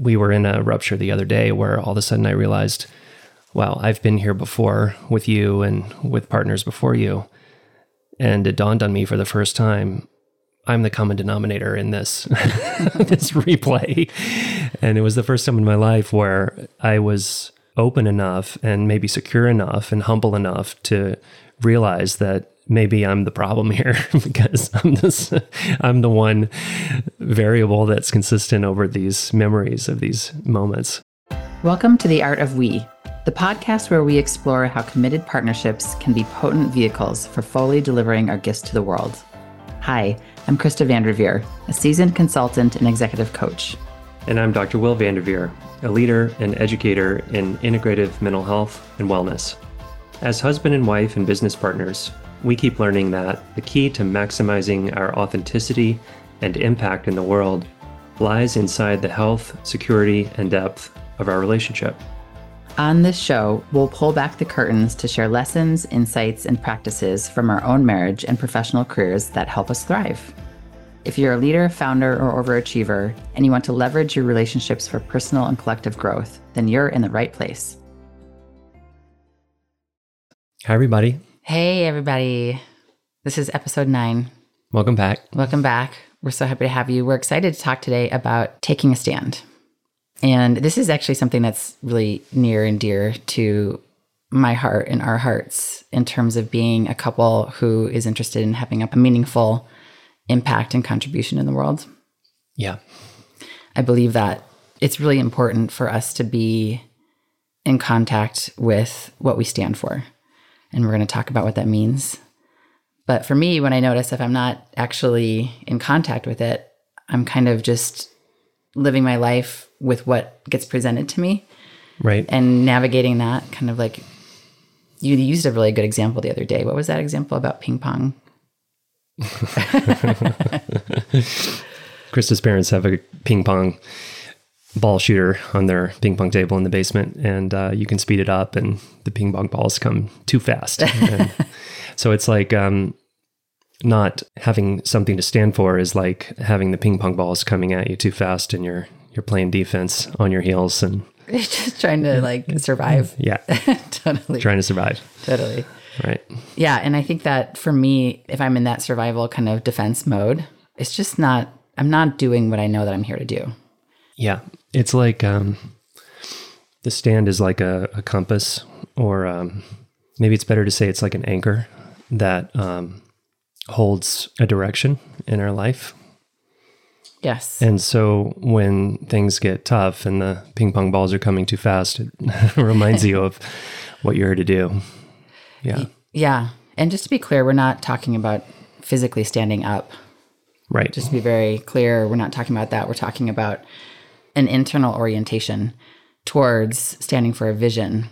We were in a rupture the other day where all of a sudden I realized, wow, I've been here before with you and with partners before you. And it dawned on me for the first time, I'm the common denominator in this this replay. And it was the first time in my life where I was open enough and maybe secure enough and humble enough to realize that maybe I'm the problem here because I'm this I'm the one variable that's consistent over these memories of these moments. Welcome to the Art of We, the podcast where we explore how committed partnerships can be potent vehicles for fully delivering our gifts to the world. Hi, I'm Krista Vanderveer, a seasoned consultant and executive coach. And I'm Dr. Will Vanderveer, a leader and educator in integrative mental health and wellness. As husband and wife and business partners, we keep learning that the key to maximizing our authenticity and impact in the world lies inside the health, security, and depth of our relationship. On this show, we'll pull back the curtains to share lessons, insights, and practices from our own marriage and professional careers that help us thrive. If you're a leader, founder, or overachiever, and you want to leverage your relationships for personal and collective growth, then you're in the right place. Hi, everybody. Hey, everybody. This is episode nine. Welcome back. Welcome back. We're so happy to have you. We're excited to talk today about taking a stand. And this is actually something that's really near and dear to my heart and our hearts in terms of being a couple who is interested in having a meaningful impact and contribution in the world. Yeah. I believe that it's really important for us to be in contact with what we stand for. And we're going to talk about what that means. But for me, when I notice if I'm not actually in contact with it, I'm kind of just living my life with what gets presented to me. Right. And navigating that kind of like you used a really good example the other day. What was that example about ping pong? Krista's parents have a ping pong ball shooter on their ping pong table in the basement, and uh, you can speed it up, and the ping pong balls come too fast. so it's like um, not having something to stand for is like having the ping pong balls coming at you too fast, and you're you're playing defense on your heels and just trying to like survive. Yeah, totally trying to survive. Totally. Right. Yeah, and I think that for me, if I'm in that survival kind of defense mode, it's just not. I'm not doing what I know that I'm here to do. Yeah, it's like um, the stand is like a, a compass, or um, maybe it's better to say it's like an anchor that um, holds a direction in our life. Yes. And so when things get tough and the ping pong balls are coming too fast, it reminds you of what you're here to do. Yeah. Yeah. And just to be clear, we're not talking about physically standing up. Right. Just to be very clear, we're not talking about that. We're talking about an internal orientation towards standing for a vision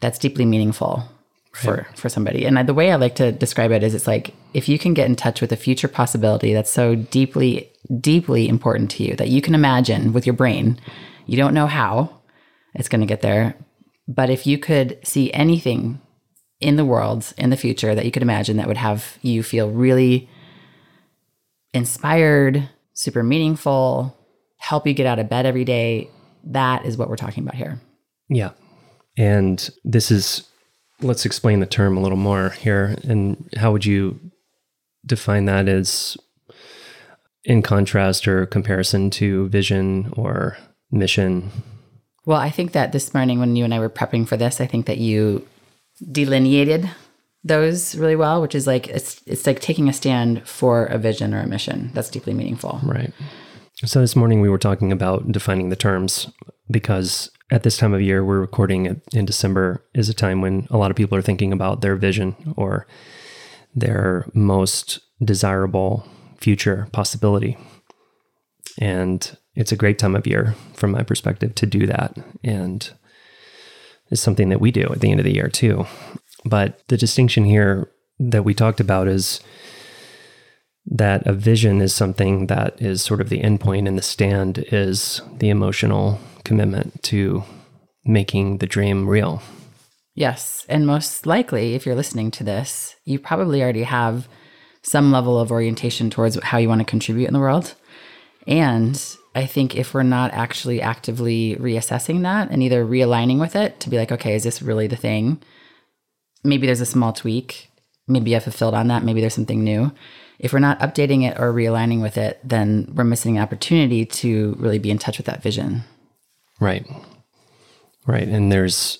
that's deeply meaningful for for somebody. And I, the way I like to describe it is it's like if you can get in touch with a future possibility that's so deeply deeply important to you that you can imagine with your brain. You don't know how it's going to get there, but if you could see anything in the world in the future that you could imagine that would have you feel really inspired, super meaningful, help you get out of bed every day, that is what we're talking about here. Yeah. And this is let's explain the term a little more here and how would you define that as in contrast or comparison to vision or mission? Well, I think that this morning when you and I were prepping for this, I think that you delineated those really well, which is like it's it's like taking a stand for a vision or a mission that's deeply meaningful. Right. So this morning we were talking about defining the terms because at this time of year we're recording in December is a time when a lot of people are thinking about their vision or their most desirable future possibility. And it's a great time of year from my perspective to do that. And it's something that we do at the end of the year too. But the distinction here that we talked about is that a vision is something that is sort of the endpoint, and the stand is the emotional commitment to making the dream real. Yes. And most likely, if you're listening to this, you probably already have some level of orientation towards how you want to contribute in the world. And I think if we're not actually actively reassessing that and either realigning with it to be like, okay, is this really the thing? Maybe there's a small tweak. Maybe I fulfilled on that. Maybe there's something new. If we're not updating it or realigning with it, then we're missing an opportunity to really be in touch with that vision. Right. Right. And there's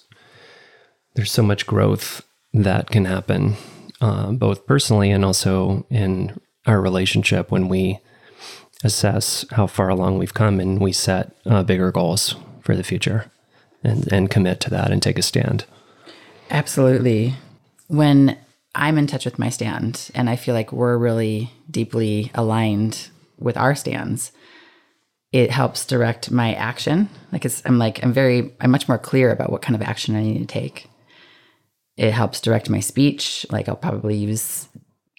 there's so much growth that can happen, uh, both personally and also in our relationship when we assess how far along we've come and we set uh, bigger goals for the future and, and commit to that and take a stand. Absolutely. When I'm in touch with my stand and I feel like we're really deeply aligned with our stands, it helps direct my action. Like it's, I'm like, I'm very, I'm much more clear about what kind of action I need to take. It helps direct my speech. Like I'll probably use,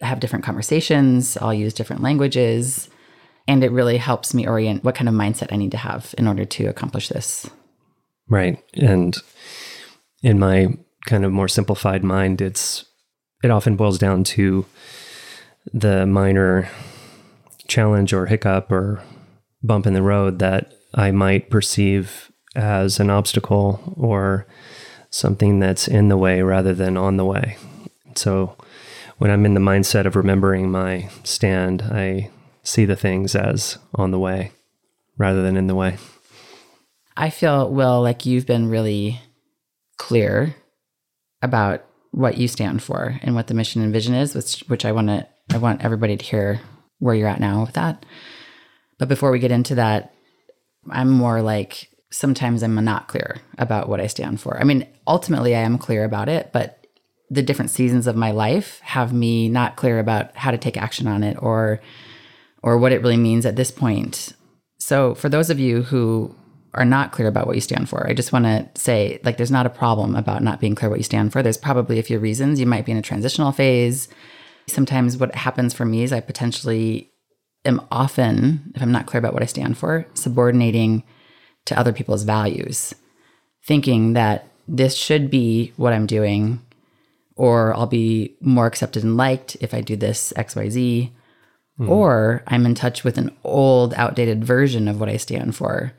have different conversations. I'll use different languages. And it really helps me orient what kind of mindset I need to have in order to accomplish this. Right. And in my kind of more simplified mind, it's, it often boils down to the minor challenge or hiccup or bump in the road that I might perceive as an obstacle or something that's in the way rather than on the way. So when I'm in the mindset of remembering my stand, I see the things as on the way rather than in the way. I feel, Will, like you've been really clear about what you stand for and what the mission and vision is, which which I want to I want everybody to hear where you're at now with that. But before we get into that, I'm more like sometimes I'm not clear about what I stand for. I mean, ultimately I am clear about it, but the different seasons of my life have me not clear about how to take action on it or or what it really means at this point. So, for those of you who are not clear about what you stand for, I just want to say like there's not a problem about not being clear what you stand for. There's probably a few reasons. You might be in a transitional phase. Sometimes what happens for me is I potentially am often, if I'm not clear about what I stand for, subordinating to other people's values, thinking that this should be what I'm doing, or I'll be more accepted and liked if I do this XYZ. Mm. Or I'm in touch with an old, outdated version of what I stand for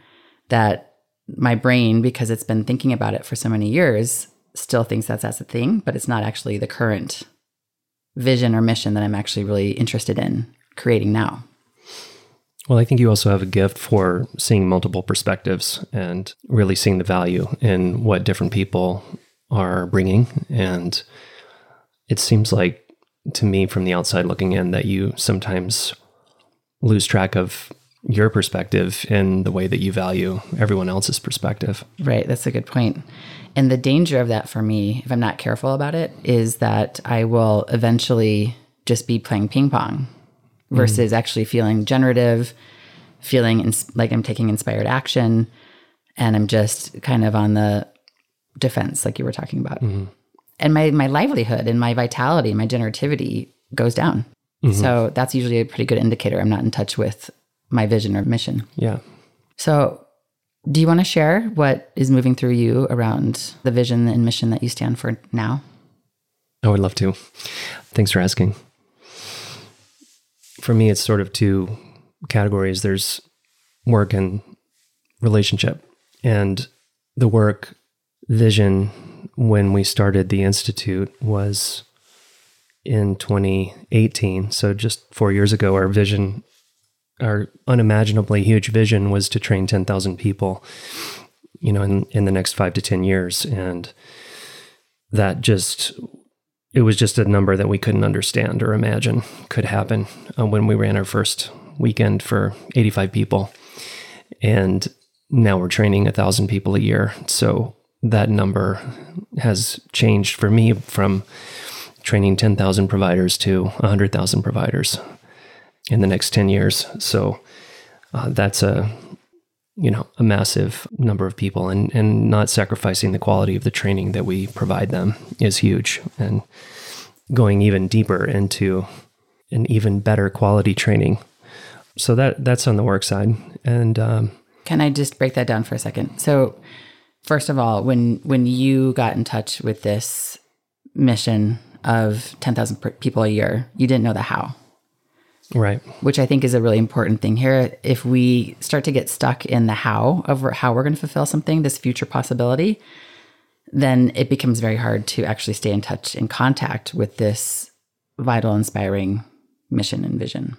that my brain, because it's been thinking about it for so many years, still thinks that's that's a thing, but it's not actually the current vision or mission that I'm actually really interested in creating now. Well, I think you also have a gift for seeing multiple perspectives and really seeing the value in what different people are bringing. And it seems like to me from the outside looking in that you sometimes lose track of your perspective in the way that you value everyone else's perspective. Right. That's a good point. And the danger of that for me, if I'm not careful about it, is that I will eventually just be playing ping pong versus mm. actually feeling generative, feeling ins- like I'm taking inspired action, and I'm just kind of on the defense, like you were talking about. Mm and my my livelihood and my vitality, my generativity goes down. Mm-hmm. So that's usually a pretty good indicator I'm not in touch with my vision or mission. Yeah. So do you want to share what is moving through you around the vision and mission that you stand for now? I would love to. Thanks for asking. For me, it's sort of two categories there's work and relationship. And the work vision when we started the Institute was in 2018. So just four years ago, our vision, our unimaginably huge vision was to train 10,000 people, you know, in, in the next five to 10 years. And that just, it was just a number that we couldn't understand or imagine could happen uh, when we ran our first weekend for 85 people. And now we're training a thousand people a year. So that number has changed for me from training 10,000 providers to 100,000 providers in the next 10 years. So uh, that's a you know a massive number of people and and not sacrificing the quality of the training that we provide them is huge and going even deeper into an even better quality training so that that's on the work side and um, can i just break that down for a second so first of all, when when you got in touch with this mission of 10,000 people a year, you didn't know the how. Right. which I think is a really important thing here. If we start to get stuck in the how of how we're going to fulfill something, this future possibility, then it becomes very hard to actually stay in touch in contact with this vital, inspiring mission and vision.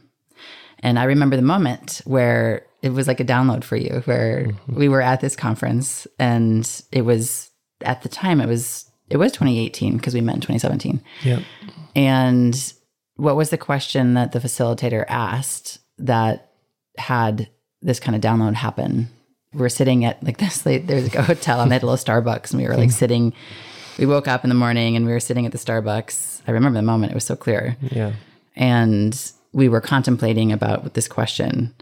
And I remember the moment where it was like a download for you, where mm-hmm. we were at this conference and it was at the time it was it was 2018 because we met in 2017. Yeah. And what was the question that the facilitator asked that had this kind of download happen? We're sitting at like this, like, there's like a hotel and they had a little Starbucks, and we were like mm. sitting. We woke up in the morning and we were sitting at the Starbucks. I remember the moment; it was so clear. Yeah. And we were contemplating about this question.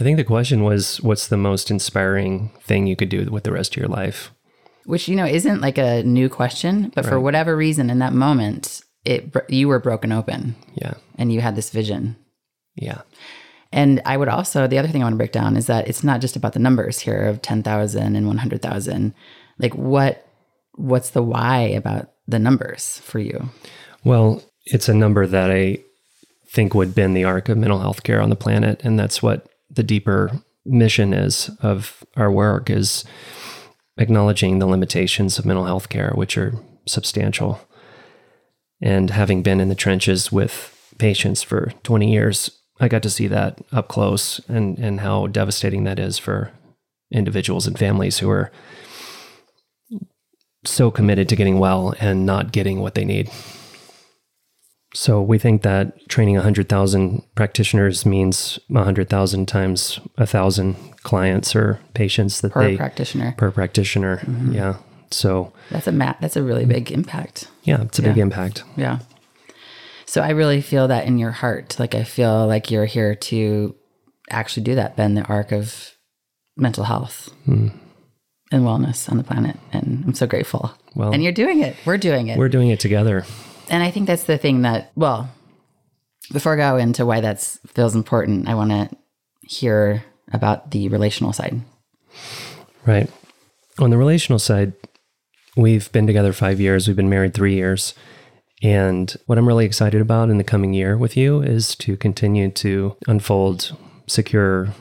I think the question was what's the most inspiring thing you could do with the rest of your life? which you know isn't like a new question, but for whatever reason in that moment, it you were broken open Yeah. and you had this vision. Yeah. And I would also the other thing I want to break down is that it's not just about the numbers here of 10,000 and 100,000. Like what what's the why about the numbers for you? Well, it's a number that I think would bend the arc of mental health care on the planet. And that's what the deeper mission is of our work is acknowledging the limitations of mental health care, which are substantial. And having been in the trenches with patients for 20 years, I got to see that up close and, and how devastating that is for individuals and families who are so committed to getting well and not getting what they need. So we think that training 100,000 practitioners means 100,000 times 1,000 clients or patients that Per they practitioner. per practitioner. Mm-hmm. Yeah. So That's a mat that's a really big impact. yeah, it's a big impact. Yeah. So I really feel that in your heart. Like I feel like you're here to actually do that, bend the arc of mental health Hmm. and wellness on the planet. And I'm so grateful. Well- and you're doing it. We're doing it. We're doing it together. and I think that's the thing that, well, before I go into why that feels important, I want to hear about the relational side. Right. On the relational side, we've been together five years. We've been married three years. And what I'm really excited about in the coming year with you is to continue to unfold secure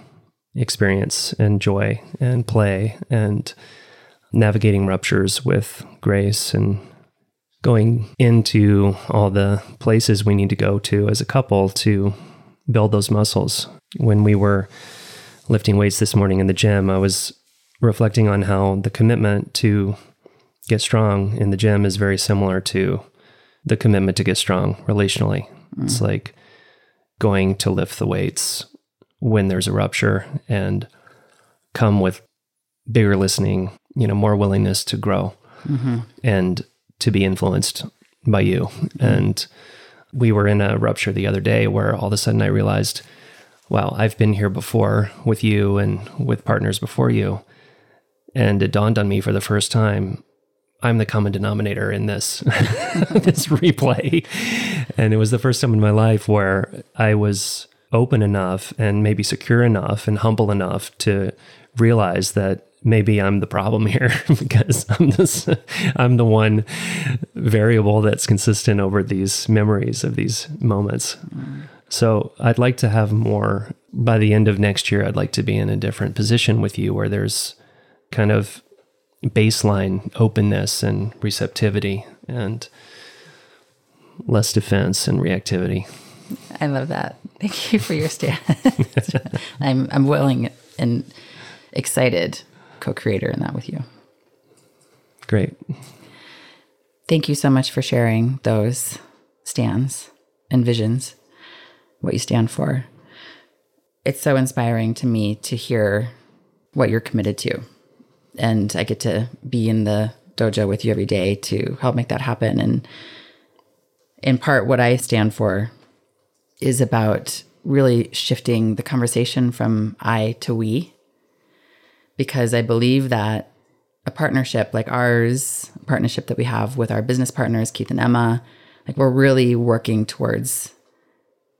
experience and joy and play and navigating ruptures with grace and going into all the places we need to go to as a couple to build those muscles. When we were lifting weights this morning in the gym, I was reflecting on how the commitment to get strong in the gym is very similar to the commitment to get strong relationally. It's mm. like going to lift the weights when there's a rupture and come with bigger listening, you know, more willingness to grow mm-hmm. and to be influenced by you. Mm-hmm. And we were in a rupture the other day where all of a sudden I realized, wow, I've been here before with you and with partners before you. And it dawned on me for the first time, I'm the common denominator in this this replay. And it was the first time in my life where I was open enough and maybe secure enough and humble enough to realize that maybe I'm the problem here because I'm this I'm the one variable that's consistent over these memories of these moments. So I'd like to have more by the end of next year I'd like to be in a different position with you where there's kind of baseline openness and receptivity and less defense and reactivity. I love that. Thank you for your stand. I'm I'm willing and excited co-creator in that with you. Great. Thank you so much for sharing those stands and visions, what you stand for. It's so inspiring to me to hear what you're committed to. And I get to be in the dojo with you every day to help make that happen. And in part, what I stand for is about really shifting the conversation from I to we, because I believe that a partnership like ours, partnership that we have with our business partners, Keith and Emma, like we're really working towards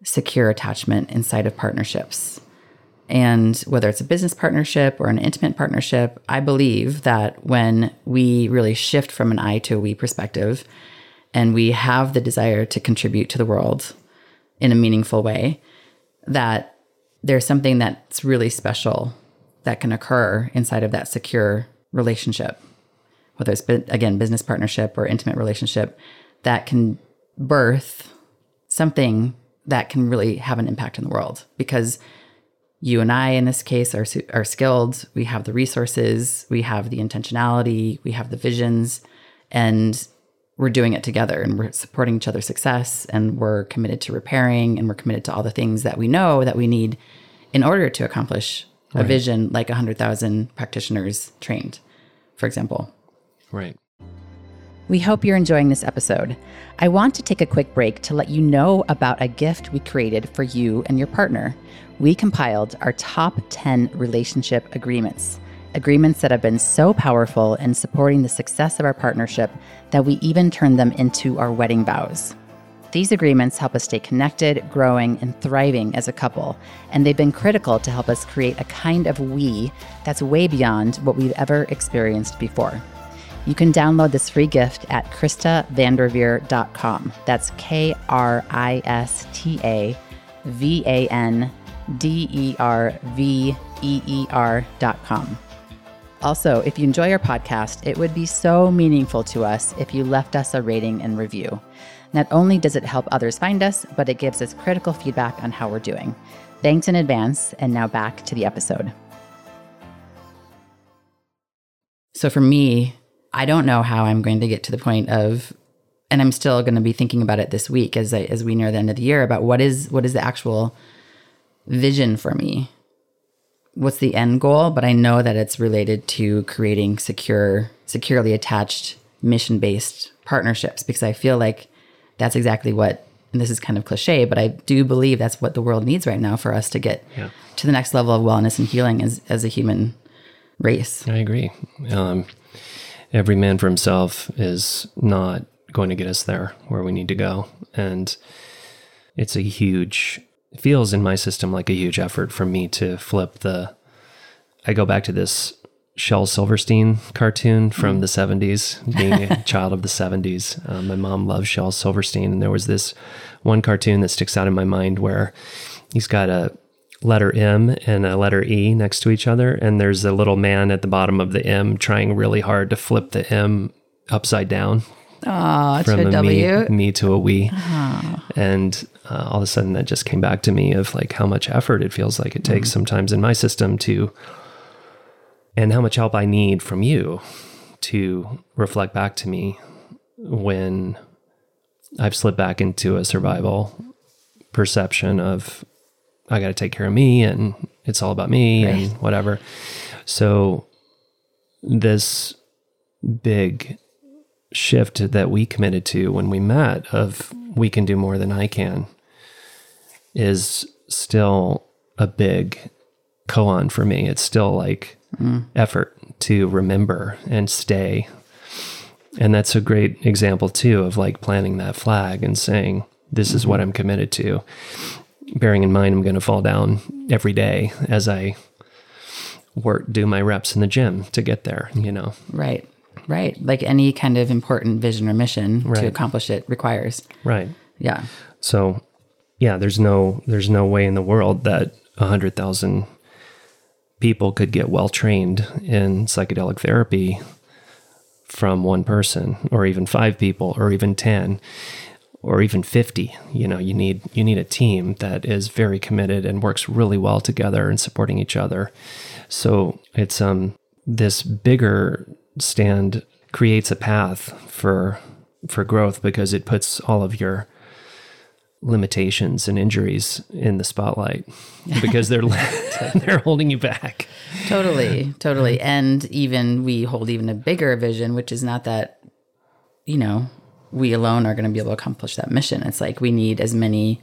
secure attachment inside of partnerships. And whether it's a business partnership or an intimate partnership, I believe that when we really shift from an I to a we perspective and we have the desire to contribute to the world in a meaningful way, that there's something that's really special that can occur inside of that secure relationship, whether it's, again, business partnership or intimate relationship, that can birth something that can really have an impact in the world. Because you and I, in this case, are, are skilled. We have the resources, we have the intentionality, we have the visions, and we're doing it together and we're supporting each other's success and we're committed to repairing and we're committed to all the things that we know that we need in order to accomplish right. a vision like 100,000 practitioners trained, for example. Right. We hope you're enjoying this episode. I want to take a quick break to let you know about a gift we created for you and your partner. We compiled our top 10 relationship agreements, agreements that have been so powerful in supporting the success of our partnership that we even turned them into our wedding vows. These agreements help us stay connected, growing, and thriving as a couple, and they've been critical to help us create a kind of we that's way beyond what we've ever experienced before. You can download this free gift at KristaVanderveer.com. That's K R I S T A V A N D E R V E E R.com. Also, if you enjoy our podcast, it would be so meaningful to us if you left us a rating and review. Not only does it help others find us, but it gives us critical feedback on how we're doing. Thanks in advance, and now back to the episode. So, for me, I don't know how I'm going to get to the point of and I'm still going to be thinking about it this week as I, as we near the end of the year about what is what is the actual vision for me. What's the end goal? But I know that it's related to creating secure, securely attached, mission based partnerships because I feel like that's exactly what. And this is kind of cliche, but I do believe that's what the world needs right now for us to get yeah. to the next level of wellness and healing as as a human race. I agree. Um, every man for himself is not going to get us there where we need to go. And it's a huge, it feels in my system like a huge effort for me to flip the. I go back to this Shel Silverstein cartoon from the 70s, being a child of the 70s. Um, my mom loves Shel Silverstein, and there was this one cartoon that sticks out in my mind where he's got a letter M and a letter E next to each other. And there's a little man at the bottom of the M trying really hard to flip the M upside down. Oh, from a, a me, me to a we. Oh. And uh, all of a sudden that just came back to me of like how much effort it feels like it takes mm. sometimes in my system to, and how much help I need from you to reflect back to me when I've slipped back into a survival perception of I got to take care of me and it's all about me right. and whatever. So this big shift that we committed to when we met of we can do more than I can is still a big koan for me. It's still like mm. effort to remember and stay. And that's a great example too of like planting that flag and saying, this mm-hmm. is what mm-hmm. I'm committed to bearing in mind I'm going to fall down every day as I work, do my reps in the gym to get there, you know? Right. Right. Like any kind of important vision or mission right. to accomplish it requires. Right. Yeah. So yeah, there's no, there's no way in the world that a hundred thousand people could get well trained in psychedelic therapy from one person or even five people or even 10 or even 50 you know you need you need a team that is very committed and works really well together and supporting each other so it's um this bigger stand creates a path for for growth because it puts all of your limitations and injuries in the spotlight because they're they're holding you back. Totally, totally. And even we hold even a bigger vision which is not that you know, we alone are going to be able to accomplish that mission. It's like we need as many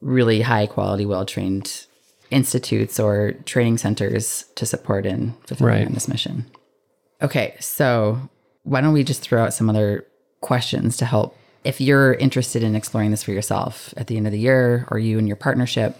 really high quality, well trained institutes or training centers to support in fulfilling right. this mission. Okay, so why don't we just throw out some other questions to help if you're interested in exploring this for yourself at the end of the year or you and your partnership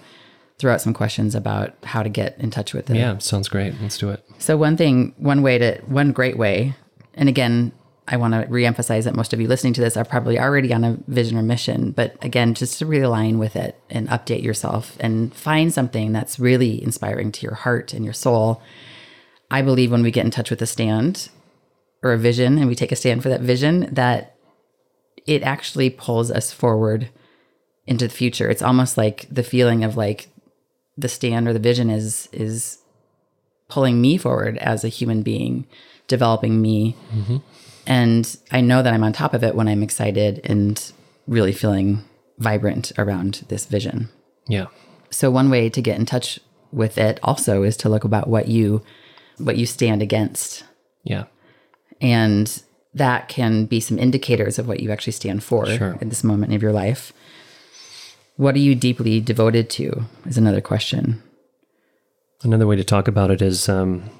throw out some questions about how to get in touch with it. Yeah, sounds great. Let's do it. So one thing, one way to one great way, and again, I want to reemphasize that most of you listening to this are probably already on a vision or mission. But again, just to realign with it and update yourself and find something that's really inspiring to your heart and your soul. I believe when we get in touch with a stand or a vision and we take a stand for that vision, that it actually pulls us forward into the future. It's almost like the feeling of like the stand or the vision is is pulling me forward as a human being, developing me. Mm-hmm. And I know that I'm on top of it when I'm excited and really feeling vibrant around this vision. Yeah. So one way to get in touch with it also is to look about what you what you stand against. Yeah. And that can be some indicators of what you actually stand for Sure. at this moment of your life. What are you deeply devoted to? Is another question. Another way to talk about it is um,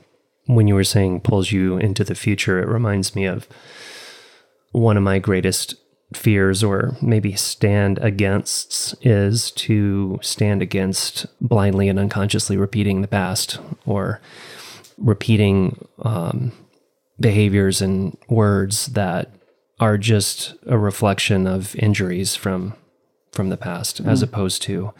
when you were saying pulls you into the future, it reminds me of one of my greatest fears or maybe stand against is to stand against blindly and unconsciously repeating the past or repeating um, behaviors and words that are just a reflection of injuries from from the past as opposed to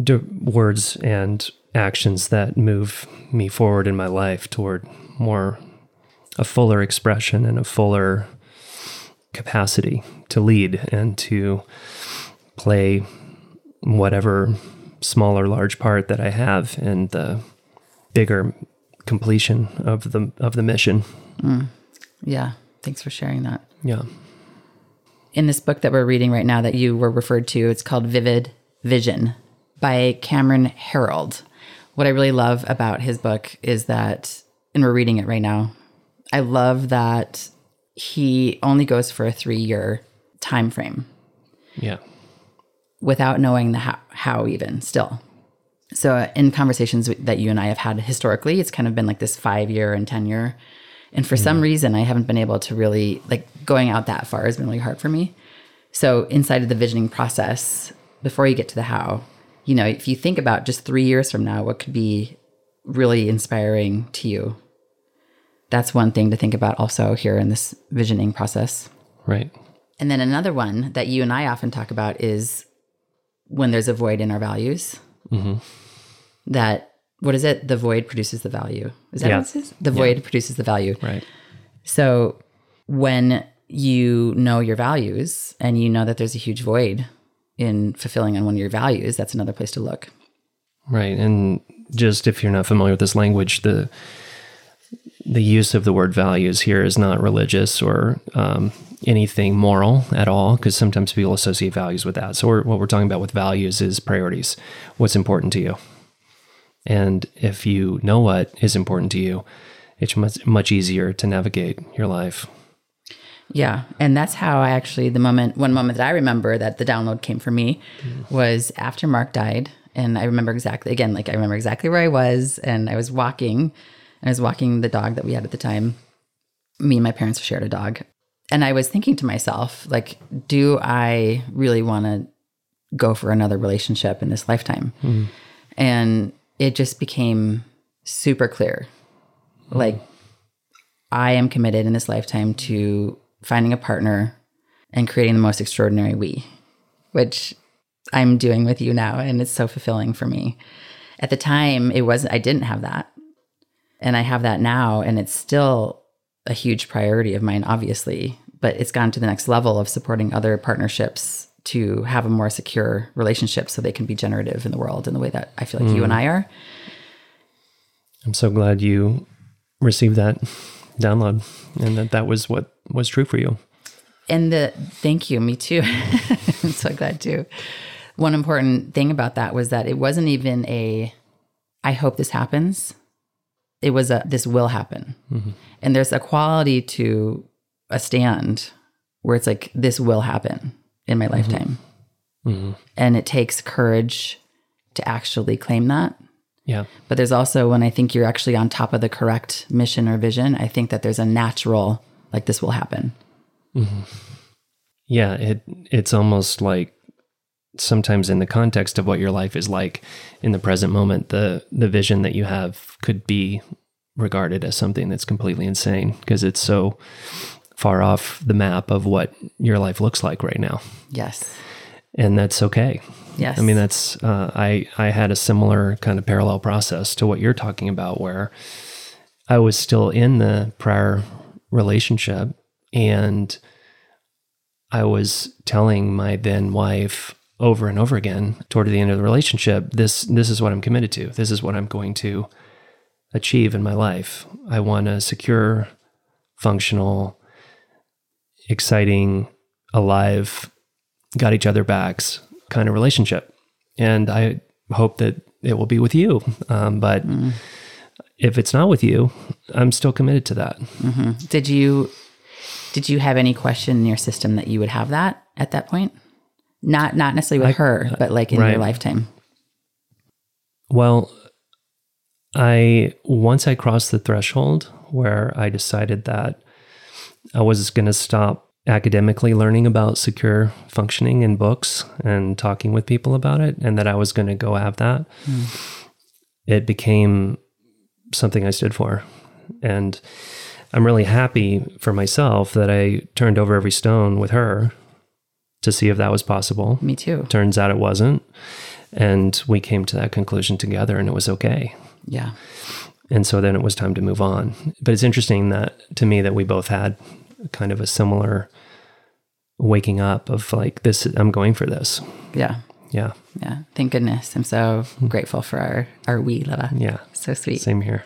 d- words and actions that move me forward in my life toward more a fuller expression and a fuller capacity to lead and to play whatever small or large part that I have in the bigger completion of the of the mission. Mm. Yeah. Thanks for sharing that. Yeah. in this book that we're reading right now that you were referred to, it's called Vivid Vision by Cameron Herold. What I really love about his book is that, and we're reading it right now, I love that he only goes for a three year time frame Yeah. without knowing the how, how even still. So in conversations that you and I have had historically, it's kind of been like this five year and 10 year. And for some mm-hmm. reason, I haven't been able to really, like, going out that far has been really hard for me. So inside of the visioning process, before you get to the how, you know, if you think about just three years from now, what could be really inspiring to you? That's one thing to think about also here in this visioning process. Right. And then another one that you and I often talk about is when there's a void in our values. Mm-hmm. That what is it? The void produces the value. Is that Yeah. what it is? The void produces the value. Right. So when you know your values and you know that there's a huge void in fulfilling on one of your values, that's another place to look. Right. And just if you're not familiar with this language, the the use of the word values here is not religious or um, anything moral at all, because sometimes people associate values with that. So we're, what we're talking about with values is priorities. What's important to you? And if you know what is important to you, it's much much easier to navigate your life. Yeah. And that's how I actually, the moment, one moment that I remember that the download came for me was after Mark died. And I remember exactly, again, like I remember exactly where I was. And I was walking, I was walking the dog that we had at the time. Me and my parents shared a dog. And I was thinking to myself, like, do I really want to go for another relationship in this lifetime? Hmm. And it just became super clear. Like, I am committed in this lifetime to finding a partner and creating the most extraordinary we, which I'm doing with you now. And it's so fulfilling for me. At the time, it wasn't, I didn't have that. And I have that now. And it's still a huge priority of mine, obviously, but it's gone to the next level of supporting other partnerships to have a more secure relationship so they can be generative in the world in the way that I feel like you and mm. I are. I'm so glad you received that download and that that was what was true for you. And the thank you, me too. I'm so glad too. One important thing about that was that it wasn't even a I hope this happens. It was a this will happen. Mm-hmm. And there's a quality to a stand where it's like this will happen in my mm-hmm. lifetime. Mm-hmm. And it takes courage to actually claim that. Yeah. But there's also when I think you're actually on top of the correct mission or vision, I think that there's a natural like this will happen. Yeah, it it's almost like sometimes in the context of what your life is like in the present moment, the the vision that you have could be regarded as something that's completely insane because it's so far off the map of what your life looks like right now. Yes. And that's okay. Yes. I mean, that's, uh, I, I had a similar kind of parallel process to what you're talking about where I was still in the prior relationship and I was telling my then wife over and over again toward the end of the relationship, this, this is what I'm committed to. This is what I'm going to achieve in my life. I want a secure, functional, exciting, alive, got each other backs kind of relationship. And I hope that it will be with you. Um, but mm. If it's not with you, I'm still committed to that. Mm-hmm. Did you did you have any question in your system that you would have that at that point? Not not necessarily with I, her, but like in right. your lifetime. Well, I once I crossed the threshold where I decided that I was going to stop academically learning about secure functioning in books and talking with people about it, and that I was going to go have that. Mm. It became something I stood for, and I'm really happy for myself that I turned over every stone with her to see if that was possible. Me too. Turns out it wasn't. And we came to that conclusion together and it was okay. Yeah. And so then it was time to move on. But it's interesting that to me that we both had kind of a similar waking up of like this I'm going for this. Yeah. Yeah. Yeah. Thank goodness. I'm so hmm. grateful for our our we Leva. Yeah. So sweet. Same here.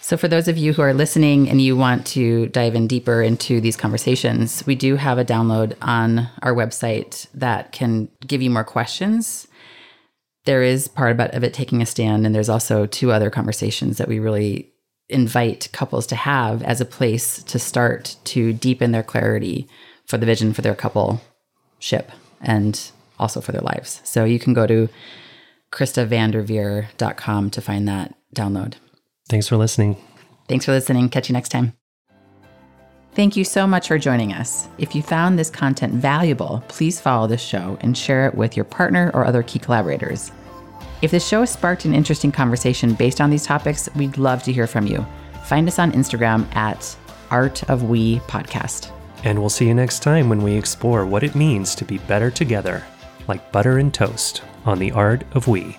So, for those of you who are listening and you want to dive in deeper into these conversations, we do have a download on our website that can give you more questions there is part about of it taking a stand, and there's also two other conversations that we really invite couples to have as a place to start to deepen their clarity for the vision for their couple ship and also for their lives. So you can go to KristaVanderveer.com to find that download. Thanks for listening. Thanks for listening. Catch you next time. Thank you so much for joining us. If you found this content valuable, please follow this show and share it with your partner or other key collaborators. If this show has sparked an interesting conversation based on these topics, we'd love to hear from you. Find us on Instagram at Art of We Podcast. And we'll see you next time when we explore what it means to be better together, like butter and toast on the Art of We.